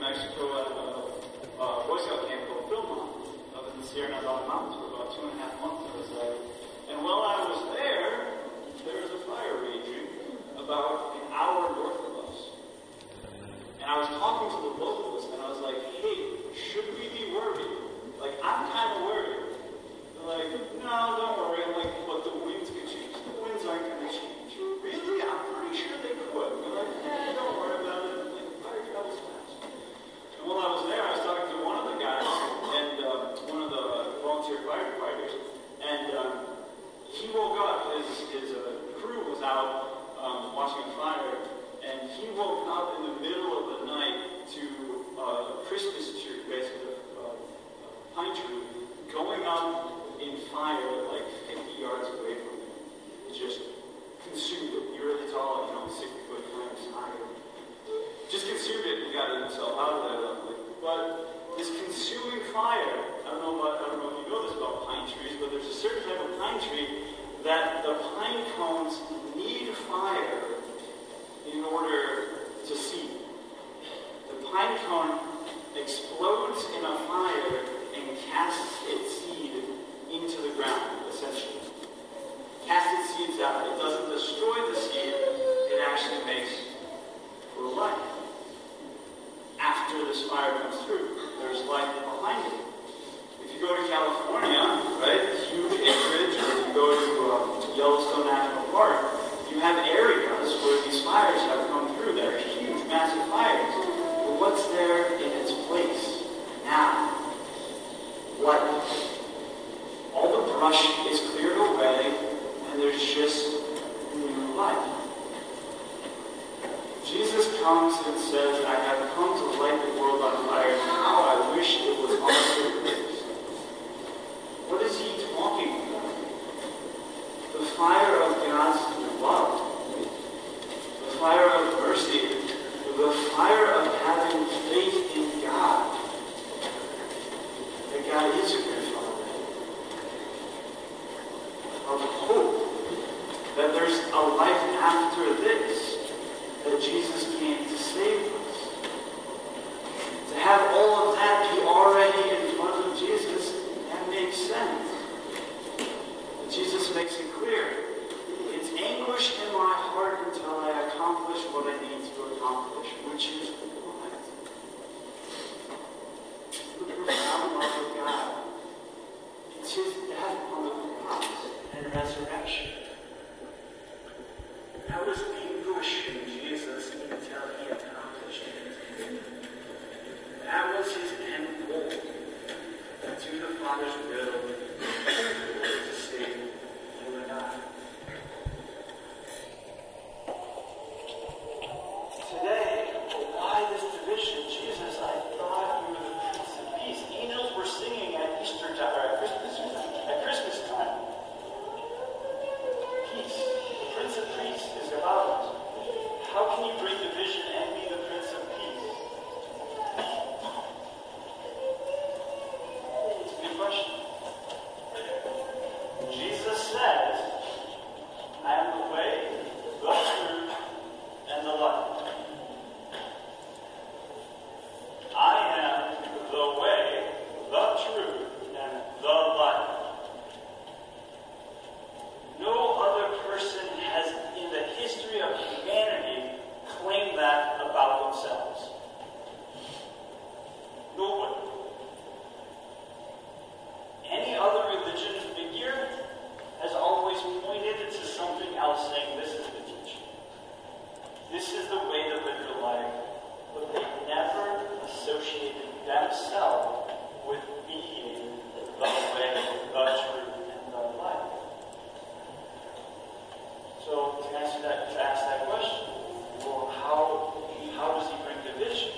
Mexico at a, a Boy Scout camp called Philmont, up in the Sierra Nevada mountains for about two and a half months. I was there. And while I was there, there was a fire raging about an hour north of us. And I was talking to the locals, and I was like, hey, should we be worried? Like, I'm kind of worried. Pine tree, going up in fire like 50 yards away from him. It just consumed it. He really tall, you know, 60 foot flames higher. Just consumed it and got himself out of there luckily. But this consuming fire, I don't know about, I don't know if you know this about pine trees, but there's a certain type of pine tree that the pine cones need fire in order to seed. The pine cone explodes in a fire casts its seed into the ground, essentially. Casts its seeds out. It doesn't destroy the seed, it actually makes for life. After this fire comes through, there's life behind it. If you go to California, right, huge acreage, or if you go to uh, Yellowstone National Park, you have areas where these fires have come through that are huge, massive fires. But what's there in its place now? Life. All the brush is cleared away, and there's just new life. Jesus comes and says, I have come to light the world on fire. How I wish it was also this. What is he talking about? The fire of God's love. The fire of mercy. The fire of having faith in God. That God is a good father. Of hope. That there's a life after this that Jesus came to save us. To have all of that be already in front of Jesus, that makes sense. Jesus makes it clear. It's anguish in my accomplish what I need to accomplish, which is what? The profound love of God. It's his death on the cross and resurrection. That was anguish in Jesus until he accomplished it. That was his end goal. To the Father's will So to answer that, to ask that question, well, how how does he bring division?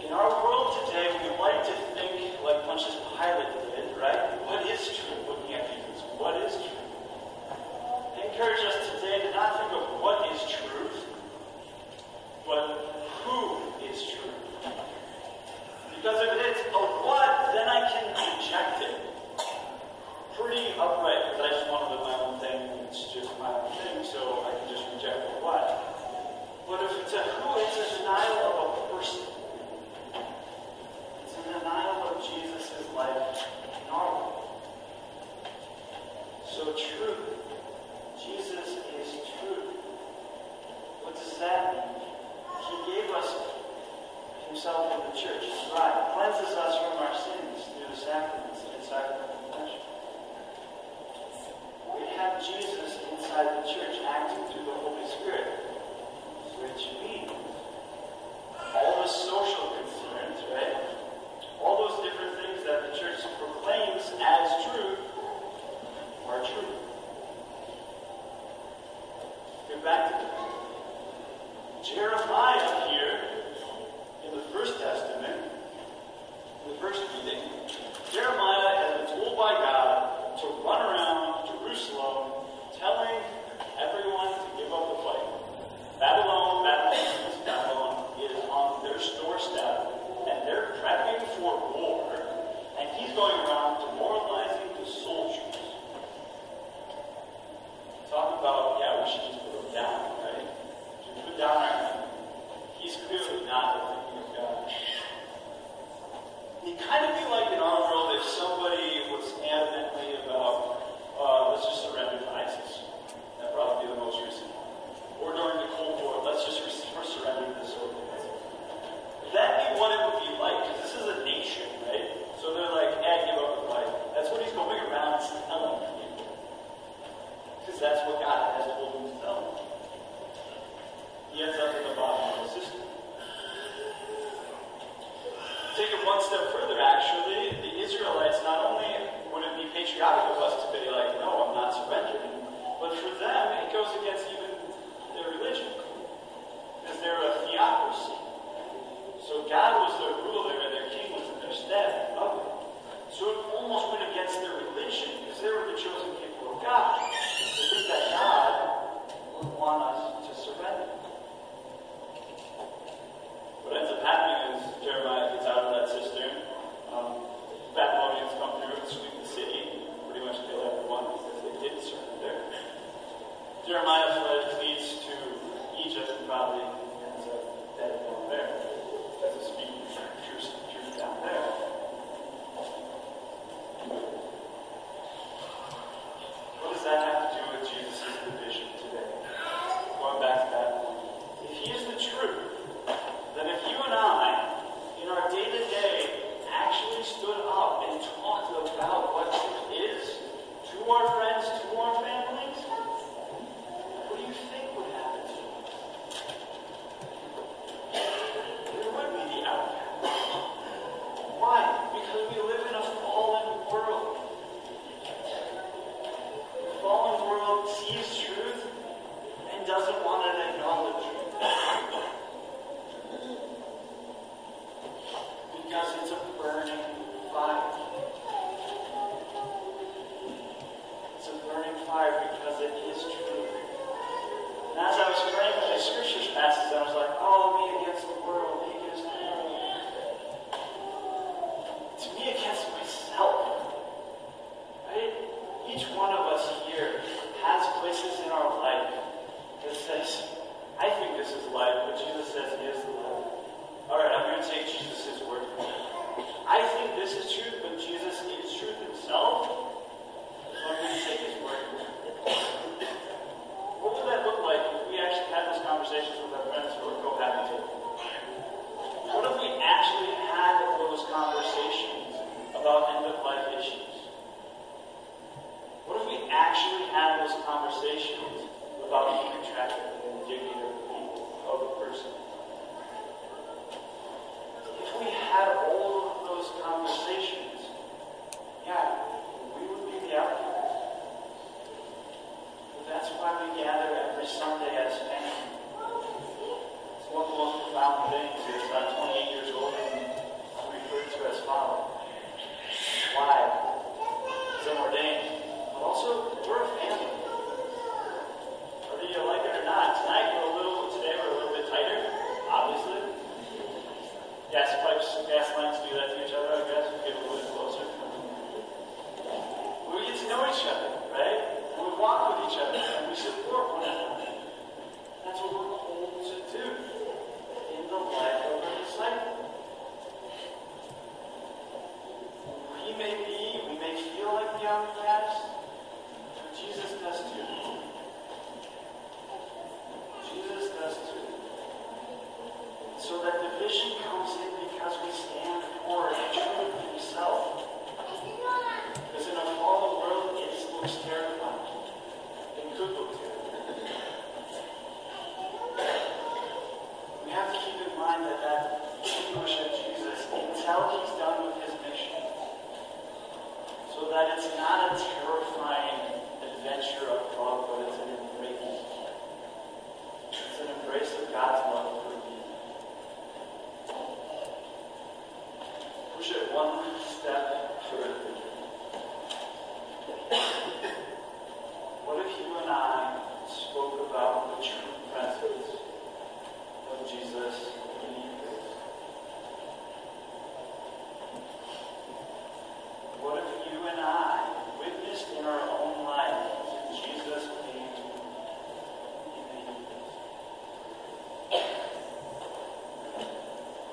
In our world today, we like to think like Pontius Pilate he ends up bottom of the system. Take it one step further, actually, the Israelites not only would it be patriotic of us to be like, no, I'm not surrendering, but for them it goes against even their religion, because they're a theocracy. So God was conversations with our friends who are cohabiting. What if we actually had those conversations about end of life issues? What if we actually had those conversations about human trafficking and the dignity of the people, of a person? If we had all of those conversations, yeah, we would be the outcome. But that's why we gather every Sunday as families. tão está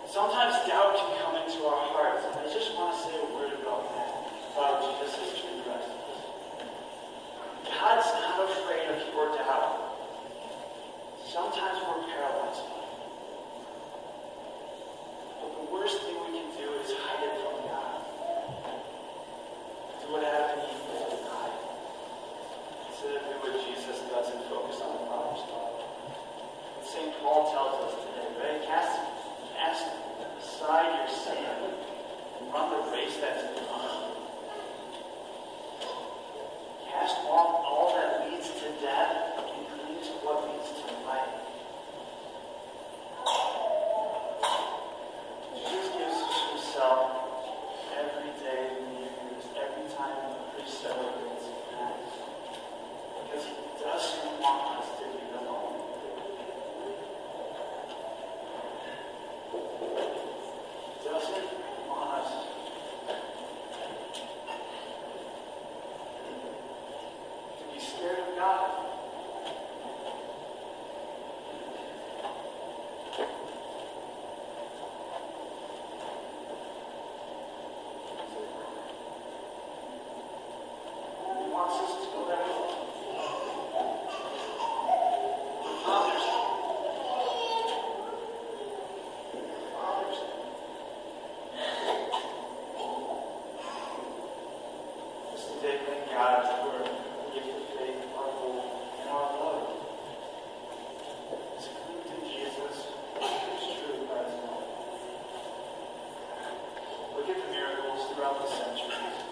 Sometimes doubt can come into our hearts, and I just want to say a word about that, Father, Jesus' to address this. God's not afraid of your doubt. Sometimes we're paralyzed by it. But the worst thing we can do is hide it from God. Do what happened to God. Instead of doing what Jesus does and focus on the Father's love. St. Paul tells us today, right? Cast aside your sin and run the race that's did miracles throughout the centuries.